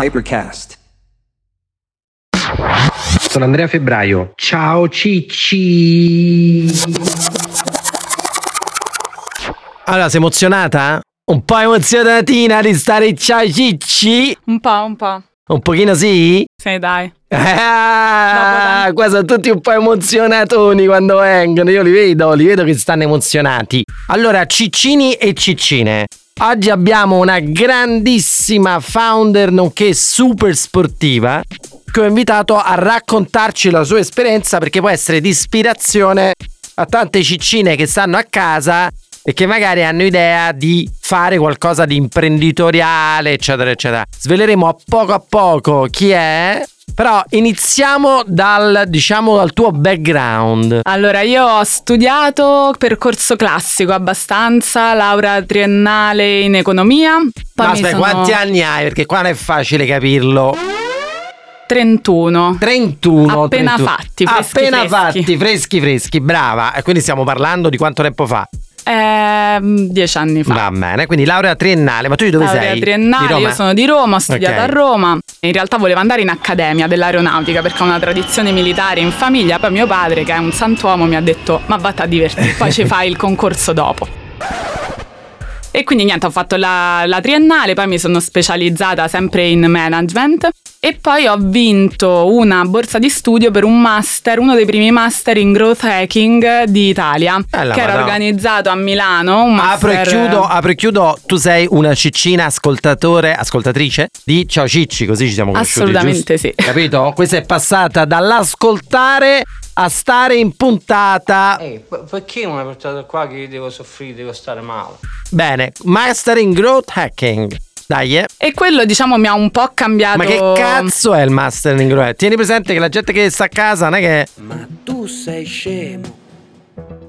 Hypercast. Sono Andrea Febbraio. Ciao Cicci. Allora, sei emozionata? Un po' emozionatina di stare ciao Cicci? Un po', un po'. Un pochino sì? Sì, dai. Ah, qua sono tutti un po' emozionatoni quando vengono, io li vedo, li vedo che stanno emozionati. Allora, ciccini e ciccine. Oggi abbiamo una grandissima founder nonché super sportiva che ho invitato a raccontarci la sua esperienza perché può essere di ispirazione a tante ciccine che stanno a casa e che magari hanno idea di fare qualcosa di imprenditoriale, eccetera, eccetera. Sveleremo a poco a poco chi è. Però iniziamo dal, diciamo, dal tuo background. Allora, io ho studiato percorso classico abbastanza, laurea triennale in economia. Poi mi aspetta, sono- quanti anni hai? Perché qua non è facile capirlo. 31. 31. Appena 31. fatti, freschi, Appena freschi. fatti, freschi, freschi, brava. E quindi stiamo parlando di quanto tempo fa? Ehm, dieci anni fa. Va bene, quindi laurea triennale. Ma tu di dove Laurea sei? triennale, Di Roma? io sono di Roma, ho studiato Ok. a Roma. In realtà volevo andare in accademia dell'aeronautica perché ho una tradizione militare in famiglia. Poi mio padre, che è un santuomo, mi ha detto: Ma vatta a divertirti, poi ci fai il concorso dopo. E quindi niente, ho fatto la, la triennale, poi mi sono specializzata sempre in management e poi ho vinto una borsa di studio per un master, uno dei primi master in growth hacking d'Italia, Bella che era Madonna. organizzato a Milano. Un Apro e master- chiudo, apro e chiudo, tu sei una ciccina ascoltatore, ascoltatrice di Ciao Cicci, così ci siamo conosciuti, Assolutamente giusto? sì. Capito? Questa è passata dall'ascoltare a stare in puntata. Ehi, per- perché hai portato qua che io devo soffrire, devo stare male? Bene, Master in Growth Hacking. Dai, eh. E quello diciamo mi ha un po' cambiato. Ma che cazzo è il Master in Growth? Tieni presente che la gente che sta a casa non è che... Ma tu sei scemo.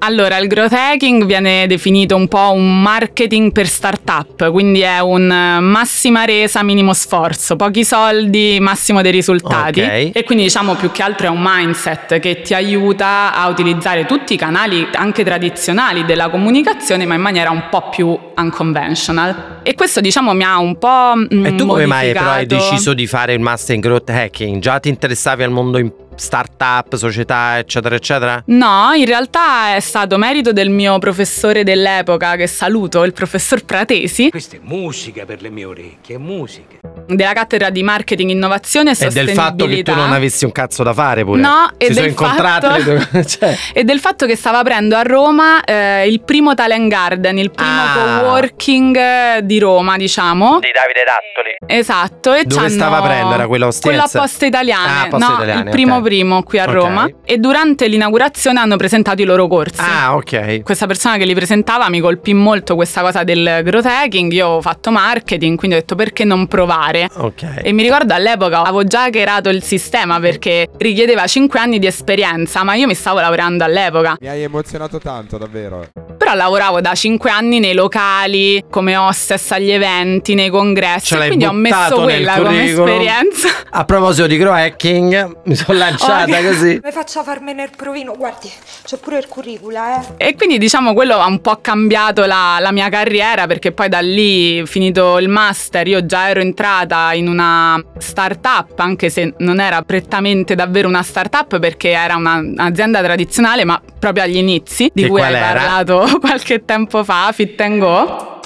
Allora, il growth hacking viene definito un po' un marketing per startup, quindi è un eh, massima resa, minimo sforzo, pochi soldi, massimo dei risultati. Ok. E quindi diciamo più che altro è un mindset che ti aiuta a utilizzare tutti i canali anche tradizionali della comunicazione, ma in maniera un po' più unconventional. E questo diciamo mi ha un po' mm, E tu come mai però hai modificato. deciso di fare il Master in Growth Hacking? Già ti interessavi al mondo in startup, società, eccetera, eccetera? No, in realtà è stato merito del mio professore dell'epoca, che saluto, il professor Pratesi, Questa è musica per le mie orecchie, è musica. della cattedra di marketing, innovazione e E del sostenibilità. fatto che tu non avessi un cazzo da fare pure. No, e del fatto- due- cioè, E del fatto che stava aprendo a Roma eh, il primo talent garden, il primo Ah. coworking eh, di Roma, diciamo. di Davide Dattoli. Esatto. E Dove c'hanno- stava a prendere? Era quella Ostiense? Quella a Poste Italiane. Ah, no, Italiane, il primo ok. Primo qui a Ok. Roma. E durante l'inaugurazione hanno presentato i loro corsi. Ah, ok. questa persona che li presentava mi colpì molto questa cosa del growth hacking. Io ho fatto marketing, quindi ho detto perché non provare. Ok. E mi ricordo all'epoca avevo già hackerato il sistema perché richiedeva 5 anni di esperienza, ma io mi stavo lavorando all'epoca. Mi hai emozionato tanto, davvero. Però lavoravo da 5 anni nei locali, come hostess agli eventi, nei congressi, quindi ho messo quella come esperienza. A proposito di grow hacking, mi sono lanciata Ok. così. Mi faccia farmene il provino, guardi, c'è pure il curricula, eh. E quindi diciamo quello ha un po' cambiato la, la mia carriera perché poi da lì, finito il master, io già ero entrata in una startup, anche se non era prettamente davvero una startup perché era una- un'azienda tradizionale, ma proprio agli inizi, di Che cui hai era? parlato qualche tempo fa, Fit Go.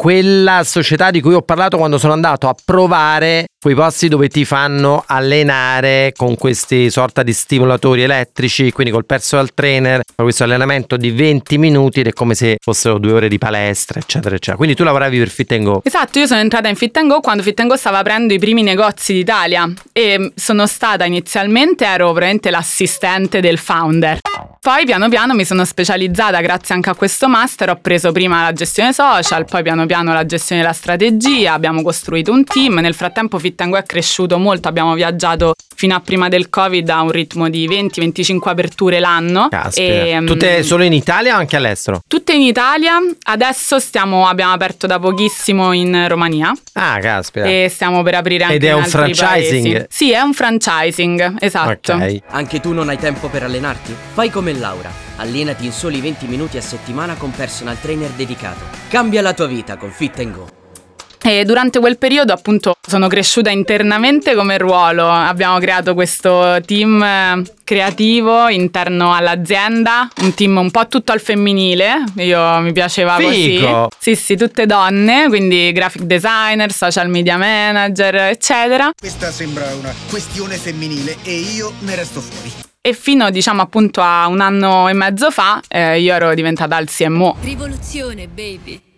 Quella società di cui ho parlato quando sono andato a provare quei posti dove ti fanno allenare con questi sorta di stimolatori elettrici, quindi col personal trainer, con questo allenamento di 20 minuti ed è come se fossero due ore di palestra, eccetera, eccetera. Quindi tu lavoravi per Fit Go. Esatto, io sono entrata in Fit Go quando Fit Go stava aprendo i primi negozi d'Italia e sono stata inizialmente, ero veramente l'assistente del founder. Poi piano piano mi sono specializzata grazie anche a questo master, ho preso prima la gestione social, poi piano piano la gestione della strategia, abbiamo costruito un team, nel frattempo Fit and Go è cresciuto molto, abbiamo viaggiato fino a prima del Covid a un ritmo di 20-25 aperture l'anno. Caspita. E, mm, Tutte solo in Italia o anche all'estero? Tutte in Italia, adesso stiamo, abbiamo aperto da pochissimo in Romania Ah, caspita. e stiamo per aprire anche Ed è un altri franchising? paesi. Sì, è un franchising, esatto. Ok. Anche tu non hai tempo per allenarti? Fai come Laura. Allenati in soli 20 minuti a settimana con personal trainer dedicato. Cambia la tua vita con Fit Go. E durante quel periodo appunto sono cresciuta internamente come ruolo, abbiamo creato questo team eh, creativo interno all'azienda, un team un po' tutto al femminile, io mi piaceva Figo. così. Sì, sì, tutte donne, quindi graphic designer, social media manager, eccetera. Questa sembra una questione femminile e io ne resto fuori. E fino diciamo appunto a un anno e mezzo fa eh, io ero diventata il CMO. Rivoluzione, baby.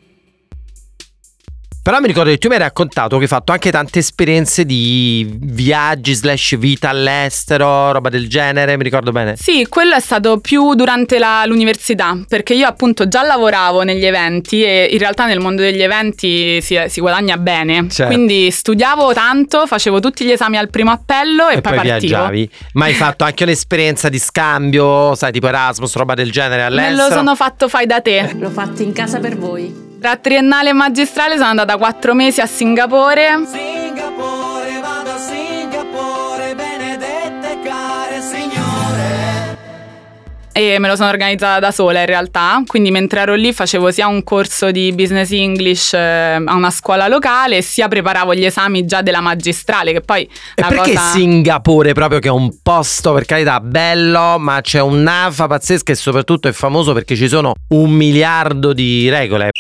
Però mi ricordo che tu mi hai raccontato che hai fatto anche tante esperienze di viaggi slash vita all'estero, roba del genere, mi ricordo bene. Sì, quello è stato più durante la- l'università, perché io appunto già lavoravo negli eventi e in realtà nel mondo degli eventi si, si guadagna bene. Certo. Quindi studiavo tanto, facevo tutti gli esami al primo appello e, E poi partivo. viaggiavi. Ma hai fatto anche un'esperienza di scambio, sai, tipo Erasmus, roba del genere Me all'estero? lo sono fatto fai da te. L'ho fatto in casa per voi. Tra triennale e magistrale sono andata quattro mesi a Singapore. Singapore, vado a Singapore, benedette care signore. e me lo sono organizzata da sola in realtà, quindi mentre ero lì facevo sia un corso di business English eh, a una scuola locale, sia preparavo gli esami già della magistrale, che poi E perché cosa... Singapore proprio che è un posto per carità bello, ma c'è un'afa pazzesca e soprattutto è famoso perché ci sono un miliardo di regole.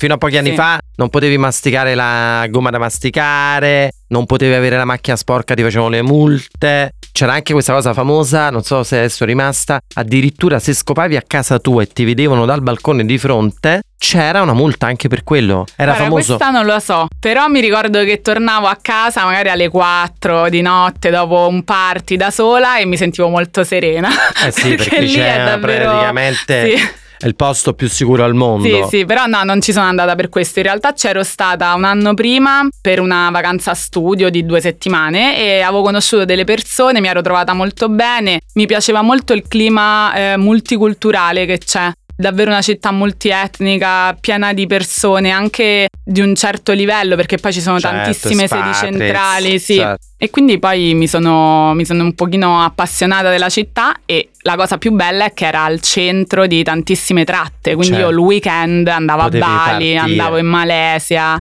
Fino a pochi anni Sì. fa non potevi masticare la gomma da masticare, non potevi avere la macchina sporca, ti facevano le multe. C'era anche questa cosa famosa, non so se adesso è rimasta, addirittura se scopavi a casa tua e ti vedevano dal balcone di fronte, c'era una multa anche per quello. Era Guarda, famoso. questa non lo so, però mi ricordo che tornavo a casa magari alle 4 di notte dopo un party da sola e mi sentivo molto serena. Eh sì, perché, lì c'è è davvero... praticamente Sì. È il posto più sicuro al mondo. Sì, sì, però no, non ci sono andata per questo. In realtà c'ero stata un anno prima per una vacanza studio di due settimane e avevo conosciuto delle persone, mi ero trovata molto bene, mi piaceva molto il clima eh, multiculturale che c'è. Davvero una città multietnica, piena di persone, anche di un certo livello, perché poi ci sono Certo, tantissime sedi expatriates, centrali, sì. certo. E quindi poi mi sono, mi sono un pochino appassionata della città e la cosa più bella è che era al centro di tantissime tratte, quindi Certo. io il weekend andavo Potevi a Bali, partire. andavo in Malesia.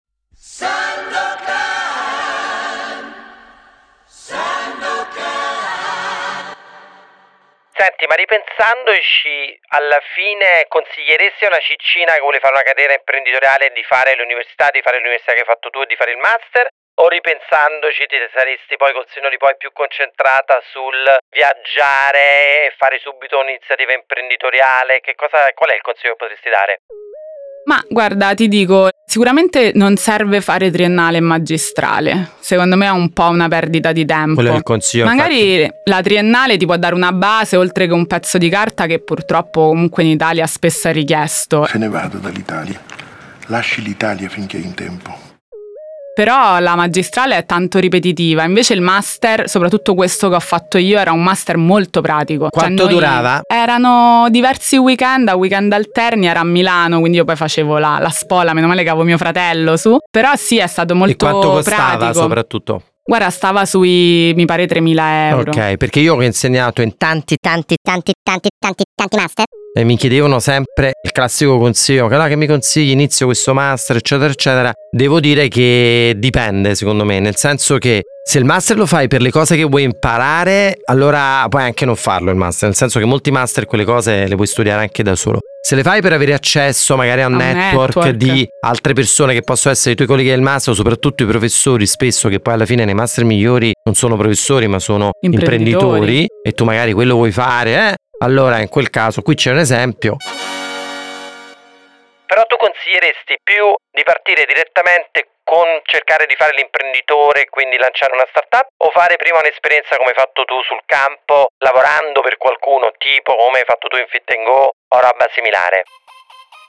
Senti, ma ripensandoci, alla fine consiglieresti a una ciccina che vuole fare una carriera imprenditoriale di fare l'università, di fare l'università che hai fatto tu e di fare il master? O ripensandoci ti saresti poi col senno di poi più concentrata sul viaggiare e fare subito un'iniziativa imprenditoriale? Cosa, qual è il consiglio che potresti dare? Ma guarda, ti dico, sicuramente non serve fare triennale e magistrale. Secondo me è un po' una perdita di tempo. Quello è il consiglio. Magari la triennale ti può dare una base oltre che un pezzo di carta che purtroppo comunque in Italia spesso è richiesto. Se ne vado dall'Italia. Lasci l'Italia finché è in tempo. Però la magistrale è tanto ripetitiva, invece il master, soprattutto questo che ho fatto io, era un master molto pratico. Cioè, Quanto noi- durava? Erano diversi weekend, a weekend alterni, era a Milano, quindi io poi facevo la, la spola, meno male che avevo mio fratello su. Però sì, è stato molto e quanto costava pratico. soprattutto? Guarda, stava sui, mi pare, 3.000 euro. Ok, perché io ho insegnato in tanti, tanti, tanti, tanti, tanti, tanti master. E mi chiedevano sempre il classico consiglio, che, allora, che mi consigli, inizio questo master, eccetera, eccetera. Devo dire che dipende, secondo me, nel senso che se il master lo fai per le cose che vuoi imparare, allora puoi anche non farlo il master, nel senso che molti master quelle cose le puoi studiare anche da solo. Se le fai per avere accesso magari a un, A un network, network. di altre persone che possono essere i tuoi colleghi del master, soprattutto i professori, spesso che poi alla fine nei master migliori non sono professori ma sono Imprenditori. imprenditori e tu magari quello vuoi fare, eh? Allora in quel caso qui c'è un esempio. Però tu consiglieresti più di partire direttamente con cercare di fare l'imprenditore, quindi lanciare una startup, o fare prima un'esperienza come hai fatto tu sul campo, lavorando per qualcuno, tipo come hai fatto tu in Fit and Go o roba similare?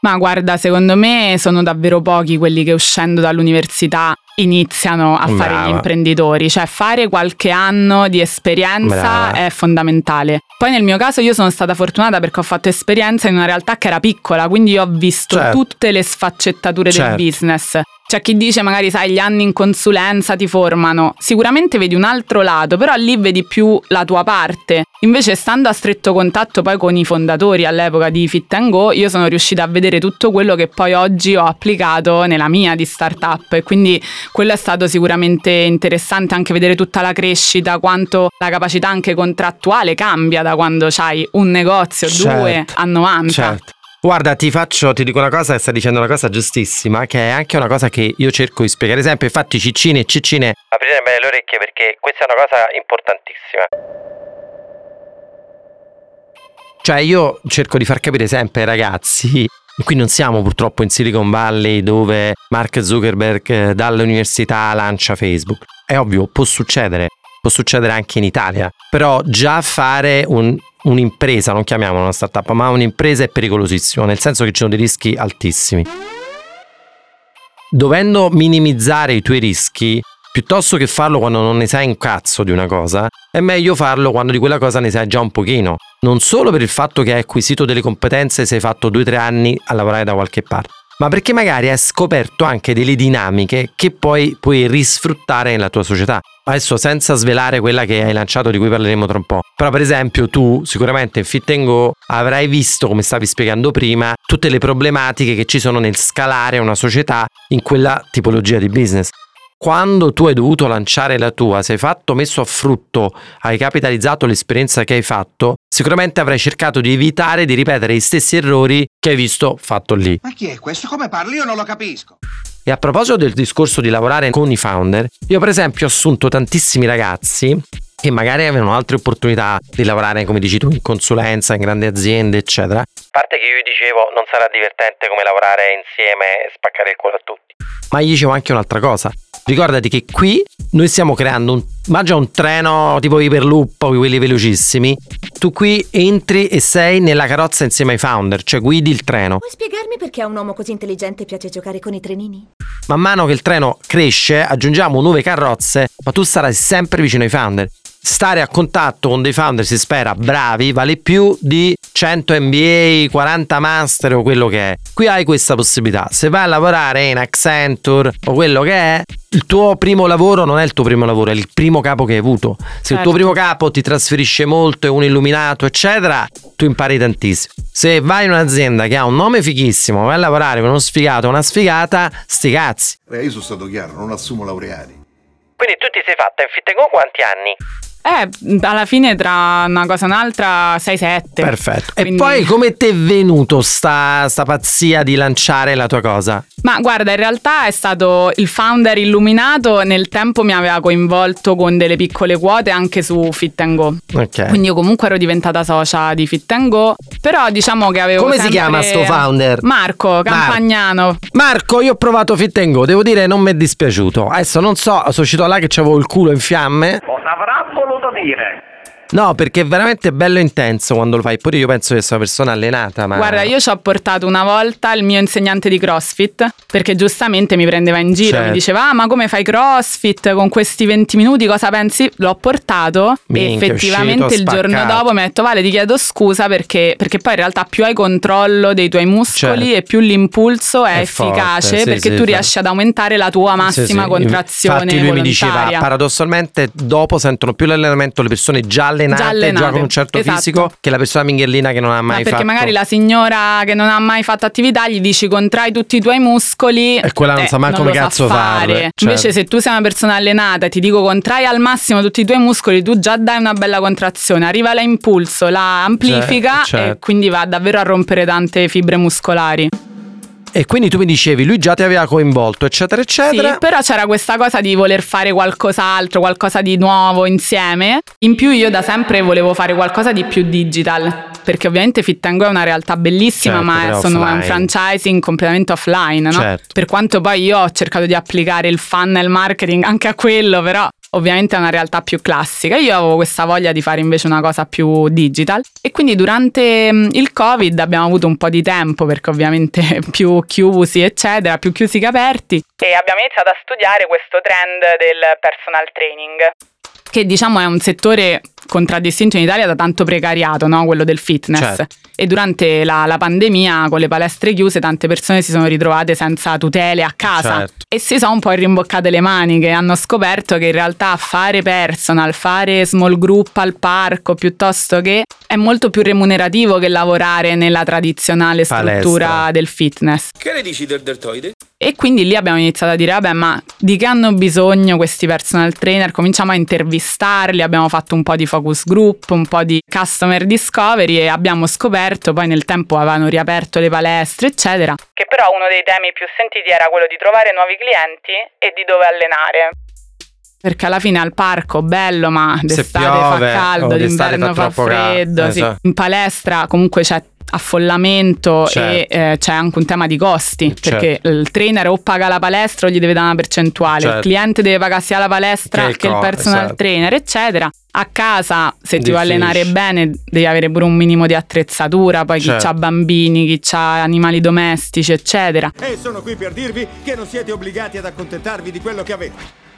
Ma guarda, secondo me sono davvero pochi quelli che uscendo dall'università iniziano a fare Brava. gli imprenditori, cioè fare qualche anno di esperienza Brava. è fondamentale. Poi nel mio caso io sono stata fortunata perché ho fatto esperienza in una realtà che era piccola, quindi io ho visto Certo. tutte le sfaccettature Certo. del business. C'è chi dice magari sai gli anni in consulenza ti formano, sicuramente vedi un altro lato, però lì vedi più la tua parte. Invece stando a stretto contatto poi con i fondatori all'epoca di Fit Go, io sono riuscita a vedere tutto quello che poi oggi ho applicato nella mia di startup e quindi quello è stato sicuramente interessante anche vedere tutta la crescita, quanto la capacità anche contrattuale cambia da quando hai un negozio, due Certo, a 90. Certo. Guarda, ti faccio, ti dico una cosa e stai dicendo una cosa giustissima, che è anche una cosa che io cerco di spiegare. Ad esempio, infatti, ciccine e ciccine. Aprite bene le orecchie perché questa è una cosa importantissima. Cioè, io cerco di far capire sempre ai ragazzi. Qui non siamo purtroppo in Silicon Valley dove Mark Zuckerberg eh, dall'università lancia Facebook. È ovvio, può succedere, può succedere anche in Italia. Però già fare un, un'impresa, non chiamiamola una startup, ma un'impresa è pericolosissimo, nel senso che ci sono dei rischi altissimi. Dovendo minimizzare i tuoi rischi, piuttosto che farlo quando non ne sai un cazzo di una cosa, è meglio farlo quando di quella cosa ne sai già un pochino. Non solo per il fatto che hai acquisito delle competenze e sei fatto 2-3 anni a lavorare da qualche parte, ma perché magari hai scoperto anche delle dinamiche che poi puoi risfruttare nella tua società. Adesso senza svelare quella che hai lanciato di cui parleremo tra un po'. Però per esempio tu sicuramente in Fit Go avrai visto, come stavi spiegando prima, tutte le problematiche che ci sono nel scalare una società in quella tipologia di business quando tu hai dovuto lanciare la tua, sei fatto messo a frutto, hai capitalizzato l'esperienza che hai fatto, sicuramente avrai cercato di evitare di ripetere gli stessi errori che hai visto fatto lì. Ma chi è questo? Come parli? Io non lo capisco. E a proposito del discorso di lavorare con i founder, io per esempio ho assunto tantissimi ragazzi che magari avevano altre opportunità di lavorare, come dici tu, in consulenza, in grandi aziende, eccetera. A parte che io gli dicevo non sarà divertente come lavorare insieme e spaccare il cuore a tutti. Ma gli dicevo anche un'altra cosa. Ricordati che qui noi stiamo creando un, mangia un treno tipo iperloop, quelli velocissimi. Tu qui entri e sei nella carrozza insieme ai founder, cioè guidi il treno. Puoi spiegarmi perché a un uomo così intelligente piace giocare con i trenini? Man mano che il treno cresce, aggiungiamo nuove carrozze, ma tu sarai sempre vicino ai founder. Stare a contatto con dei founder, si spera, bravi, vale più di 100 MBA, 40 master o quello che è. Qui hai questa possibilità. Se vai a lavorare in Accenture o quello che è, il tuo primo lavoro non è il tuo primo lavoro, è il primo capo che hai avuto. Se il Certo. tuo primo capo ti trasferisce molto, è un illuminato, eccetera, tu impari tantissimo. Se vai in un'azienda che ha un nome fighissimo, vai a lavorare con uno sfigato o una sfigata, sti cazzi. Eh, io sono stato chiaro, non assumo laureati. Quindi tu ti sei fatta in Fittengo quanti anni? Eh, alla fine tra una cosa e un'altra 6-7. Perfetto. E Quindi- poi come ti è venuto sta, sta pazzia di lanciare la tua cosa? Ma guarda, in realtà è stato il founder illuminato, nel tempo mi aveva coinvolto con delle piccole quote anche su Fit Go. Ok. Quindi io comunque ero diventata socia di Fit Go, però diciamo che avevo Come si sempre- chiama sto founder? Marco Campagnano. Marco, io ho provato Fit and Go, devo dire non mi è dispiaciuto. Adesso non so, sono uscito là che c'avevo il culo in fiamme. Cosa avrà voluto dire? No, perché è veramente bello intenso quando lo fai. Pure io penso che sia una persona allenata, ma... Guarda, io ci ho portato una volta il mio insegnante di CrossFit perché giustamente mi prendeva in giro, Certo. mi diceva "Ah, ma come fai CrossFit con questi 20 minuti? Cosa pensi?" L'ho portato Minchia, e effettivamente uscito il giorno dopo mi ha detto "Vale, ti chiedo scusa perché perché poi in realtà più hai controllo dei tuoi muscoli Certo. e più l'impulso è, È efficace forte, sì, perché sì, tu fa- riesci ad aumentare la tua massima Sì, sì. contrazione Infatti lui mi diceva, volontaria. paradossalmente, dopo sentono più l'allenamento le persone già allenate, Già allenate, già con un certo esatto. fisico, che la persona minghellina che non ha Ma mai perché fatto... magari la signora che non ha mai fatto attività gli dici contrai tutti i tuoi muscoli E quella non eh, sa non come cazzo sa farle, fare. certo. Invece se tu sei una persona allenata e ti dico contrai al massimo tutti i tuoi muscoli, tu già dai una bella contrazione, arriva la impulso, la amplifica Certo, certo. e quindi va davvero a rompere tante fibre muscolari. E quindi tu mi dicevi, lui già ti aveva coinvolto, eccetera, eccetera. Sì, però c'era questa cosa di voler fare qualcos'altro, qualcosa di nuovo insieme. In più io da sempre volevo fare qualcosa di più digital, perché ovviamente Fit Go è una realtà bellissima, Certo, ma però sono un franchising completamente offline, no? Certo. Per quanto poi io ho cercato di applicare il funnel marketing anche a quello, però ovviamente è una realtà più classica. Io avevo questa voglia di fare invece una cosa più digital e quindi durante mm, il Covid abbiamo avuto un po' di tempo perché ovviamente più chiusi eccetera, più chiusi che aperti e abbiamo iniziato a studiare questo trend del personal training che diciamo è un settore contraddistinto in Italia da tanto precariato, no? quello del fitness. Certo. E durante la, la pandemia con le palestre chiuse tante persone si sono ritrovate senza tutele a casa Certo. e si sono un po' rimboccate le maniche, hanno scoperto che in realtà fare personal, fare small group al parco piuttosto che è molto più remunerativo che lavorare nella tradizionale struttura Palestra. del fitness. Che ne dici del deltoide? E quindi lì abbiamo iniziato a dire, vabbè, ma di che hanno bisogno questi personal trainer? Cominciamo a intervistarli, abbiamo fatto un po' di focus group, un po' di customer discovery e abbiamo scoperto, poi nel tempo avevano riaperto le palestre, eccetera, che però uno dei temi più sentiti era quello di trovare nuovi clienti e di dove allenare. Perché alla fine al parco bello, ma d'estate piove, fa caldo, o d'estate d'inverno fa fa, freddo. sì. esatto. In palestra comunque c'è affollamento Certo. e eh, c'è anche un tema di costi Certo. perché il trainer o paga la palestra o gli deve dare una percentuale, Certo. il cliente deve pagare sia la palestra Che il che il personal esatto. trainer, eccetera. A casa, se ti vuoi Difficile. allenare bene, devi avere pure un minimo di attrezzatura, poi Certo. chi ha bambini, chi ha animali domestici, eccetera. E sono qui per dirvi che non siete obbligati ad accontentarvi di quello che avete.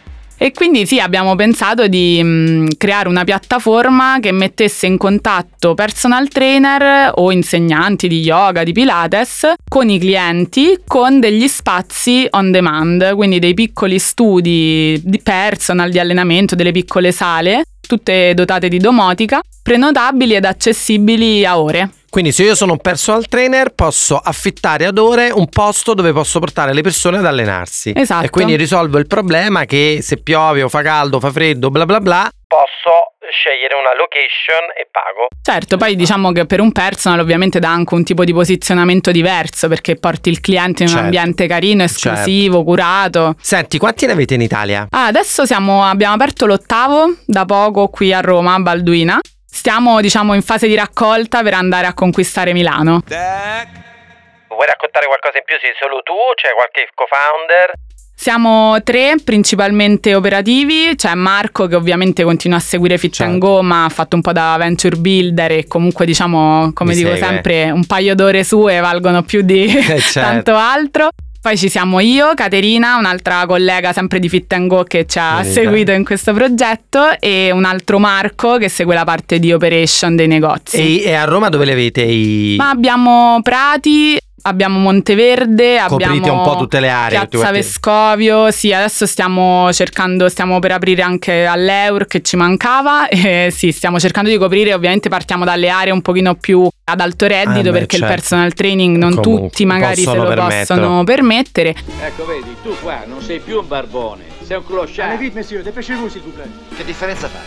E quindi sì, abbiamo pensato di mh, creare una piattaforma che mettesse in contatto personal trainer o insegnanti di yoga, di Pilates con i clienti con degli spazi on demand, quindi dei piccoli studi di personal, di allenamento, delle piccole sale, tutte dotate di domotica, prenotabili ed accessibili a ore. Quindi se io sono un personal trainer posso affittare ad ore un posto dove posso portare le persone ad allenarsi. Esatto. E quindi risolvo il problema che se piove o fa caldo, fa freddo, bla bla bla, posso scegliere una location e pago. Certo, poi diciamo che per un personal ovviamente dà anche un tipo di posizionamento diverso perché porti il cliente in un Certo. ambiente carino, esclusivo, curato. Senti, quanti ne avete in Italia? Ah, adesso siamo, abbiamo aperto l'ottavo da poco qui a Roma, a Balduina. Stiamo diciamo in fase di raccolta per andare a conquistare Milano. Vuoi raccontare qualcosa in più? Sei solo tu? C'è qualche co-founder? Siamo tre principalmente operativi, c'è Marco che ovviamente continua a seguire Fit Certo. and Go ma ha fatto un po' da venture builder e comunque diciamo come Mi dico segue. sempre un paio d'ore sue valgono più di certo. tanto altro. Poi ci siamo io, Caterina, un'altra collega sempre di Fit and Go che ci ha Venica. seguito in questo progetto e un altro Marco che segue la parte di operation dei negozi. E, e a Roma dove le avete i... Ma abbiamo Prati, abbiamo Monteverde, Coprite abbiamo un po' tutte le aree, Piazza. Vescovio. Sì, adesso stiamo cercando, stiamo per aprire anche all'Eur che ci mancava. E sì, stiamo cercando di coprire. Ovviamente partiamo dalle aree un pochino più ad alto reddito Ah, beh, perché il certo. personal training non Comunque, tutti magari se lo permetterlo. possono permettere. Ecco, vedi, tu qua non sei più un barbone, sei un clochard. Allez vite, messieurs, dépêchez-vous, s'il vous plaît. Che differenza fa?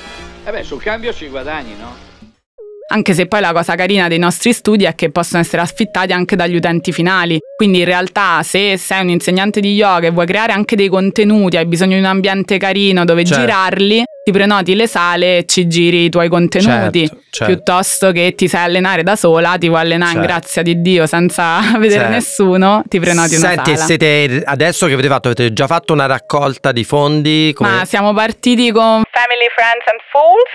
Eh beh, sul cambio ci guadagni, no? Anche se poi la cosa carina dei nostri studi è che possono essere affittati anche dagli utenti finali. Quindi in realtà se sei un insegnante di yoga e vuoi creare anche dei contenuti, hai bisogno di un ambiente carino dove Certo. girarli, ti prenoti le sale e ci giri i tuoi contenuti. Certo, certo. Piuttosto che ti sai allenare da sola, ti vuoi allenare in Certo. grazia di Dio senza vedere Certo. nessuno, ti prenoti una Senti, sala. siete adesso che avete fatto? Avete già fatto una raccolta di fondi? Come- Ma siamo partiti con Family, Friends and Fools.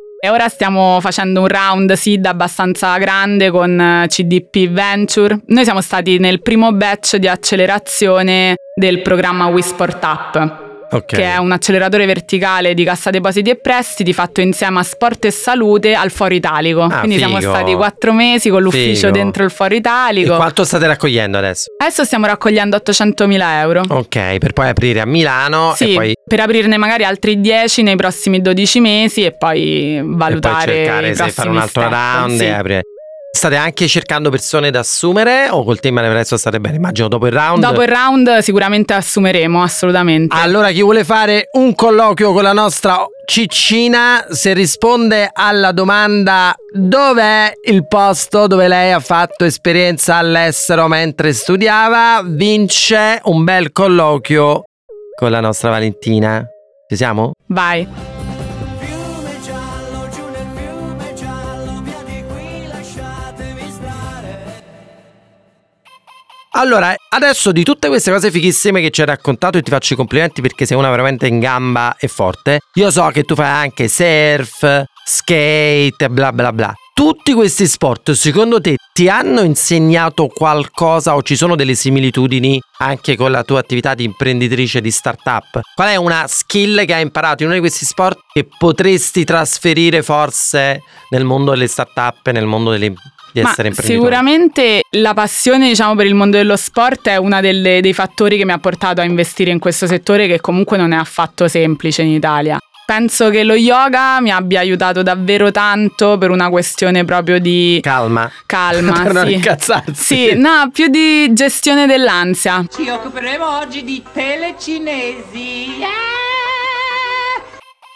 E ora stiamo facendo un round seed abbastanza grande con eh, CDP Venture. Noi siamo stati nel primo batch di accelerazione del programma WeSport Up. Ok. Che è un acceleratore verticale di cassa depositi e prestiti fatto insieme a sport e salute al Foro Italico. Ah, Quindi siamo figo. stati quattro mesi con l'ufficio Figo. dentro il Foro E Italico. quanto state raccogliendo adesso? Adesso stiamo raccogliendo 800.000 euro. Ok, per poi aprire a Milano Sì, e poi, per aprirne magari altri 10 nei prossimi 12 mesi e poi e poi valutare cercare se fare un altro step, round sì. e aprire. State anche cercando persone da assumere o col tema adesso state bene? Immagino dopo il round. Dopo il round sicuramente assumeremo, assolutamente. Allora, chi vuole fare un colloquio con la nostra ciccina, se risponde alla domanda dov'è il posto dove lei ha fatto esperienza all'estero mentre studiava, vince un bel colloquio con la nostra Valentina. Ci siamo? Vai. Allora, adesso di tutte queste cose fighissime che ci hai raccontato e ti faccio i complimenti perché sei una veramente in gamba e forte. Io so che tu fai anche surf, skate, bla bla bla. Tutti questi sport, secondo te, ti hanno insegnato qualcosa o ci sono delle similitudini anche con la tua attività di imprenditrice di startup? Qual è una skill che hai imparato in uno di questi sport che potresti trasferire forse nel mondo delle startup e nel mondo delle di Ma essere imprenditore? sicuramente la passione diciamo, per il mondo dello sport è uno dei fattori che mi ha portato a investire in questo settore che comunque non è affatto semplice in Italia. Penso che lo yoga mi abbia aiutato davvero tanto per una questione proprio di calma. Calma, per non sì. incazzarsi. Sì, no, più di gestione dell'ansia. Ci occuperemo oggi di telecinesi.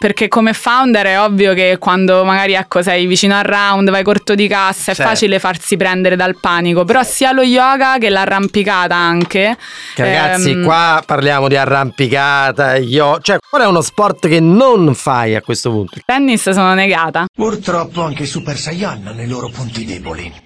Perché come founder è ovvio che quando magari ecco, sei vicino al round, vai corto di cassa, è Certo. facile farsi prendere dal panico. Però sia lo yoga che l'arrampicata anche. Che ragazzi, ehm, qua parliamo di arrampicata, io, cioè, qual è uno sport che non fai a questo punto? Tennis sono negata. Purtroppo anche i Super Saiyan hanno i loro punti deboli.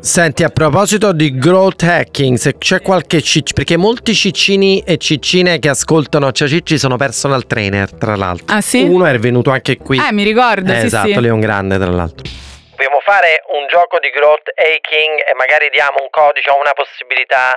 Senti, a proposito di growth hacking, se c'è qualche cicci, perché molti ciccini e ciccine che ascoltano Cia Cicci sono personal trainer, tra l'altro. Ah, sì? Uno è venuto anche qui. Eh, mi ricordo, Eh, sì, esatto, sì. un grande, tra l'altro. Dobbiamo fare un gioco di growth hacking e magari diamo un codice o una possibilità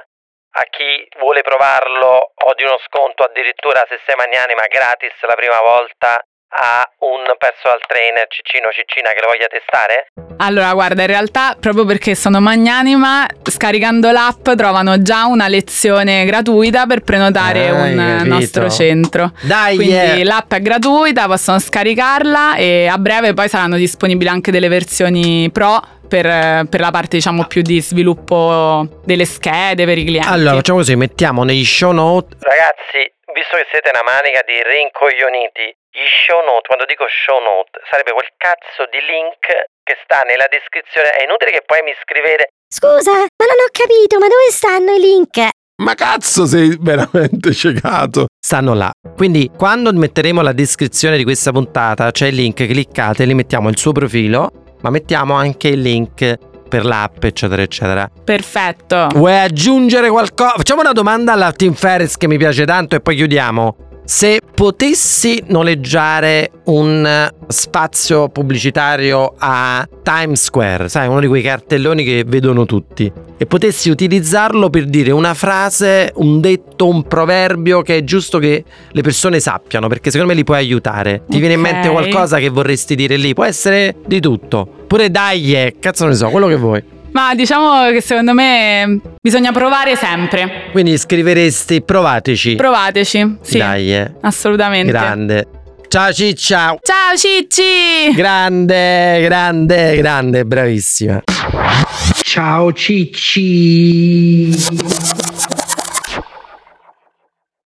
a chi vuole provarlo o di uno sconto addirittura se sei magnani ma gratis la prima volta a un personal trainer ciccino ciccina che lo voglia testare? Allora, guarda, in realtà proprio perché sono magnanima, scaricando l'app trovano già una lezione gratuita per prenotare Hai un capito? nostro centro. Dai, Quindi eh. l'app è gratuita, possono scaricarla e a breve poi saranno disponibili anche delle versioni pro per, per la parte diciamo più di sviluppo delle schede per i clienti. Allora, facciamo così, mettiamo negli show note. Ragazzi, visto che siete una manica di rincoglioniti, gli show note, quando dico show note, sarebbe quel cazzo di link che sta nella descrizione. È inutile che poi mi scrivete. Scusa, ma non ho capito, ma dove stanno i link? Ma cazzo sei veramente ciecato. Stanno là. Quindi, quando metteremo la descrizione di questa puntata, c'è il link, cliccate, lì mettiamo il suo profilo, ma mettiamo anche il link per l'app, eccetera, eccetera. Perfetto. Vuoi aggiungere qualcosa? Facciamo una domanda alla Team Ferris che mi piace tanto e poi chiudiamo. Se potessi noleggiare un spazio pubblicitario a Times Square, sai, uno di quei cartelloni che vedono tutti, e potessi utilizzarlo per dire una frase, un detto, un proverbio che è giusto che le persone sappiano, perché secondo me li puoi aiutare. Ti viene in mente qualcosa che vorresti dire lì? Può essere di tutto. Pure dai, eh, cazzo ne so, quello che vuoi. Ma diciamo che secondo me bisogna provare sempre. Quindi scriveresti provateci. Provateci, sì. Dai, eh. Assolutamente. Grande. Ciao Ciccia. Ciao Cicci! Grande, grande, grande, bravissima. Ciao Cicci.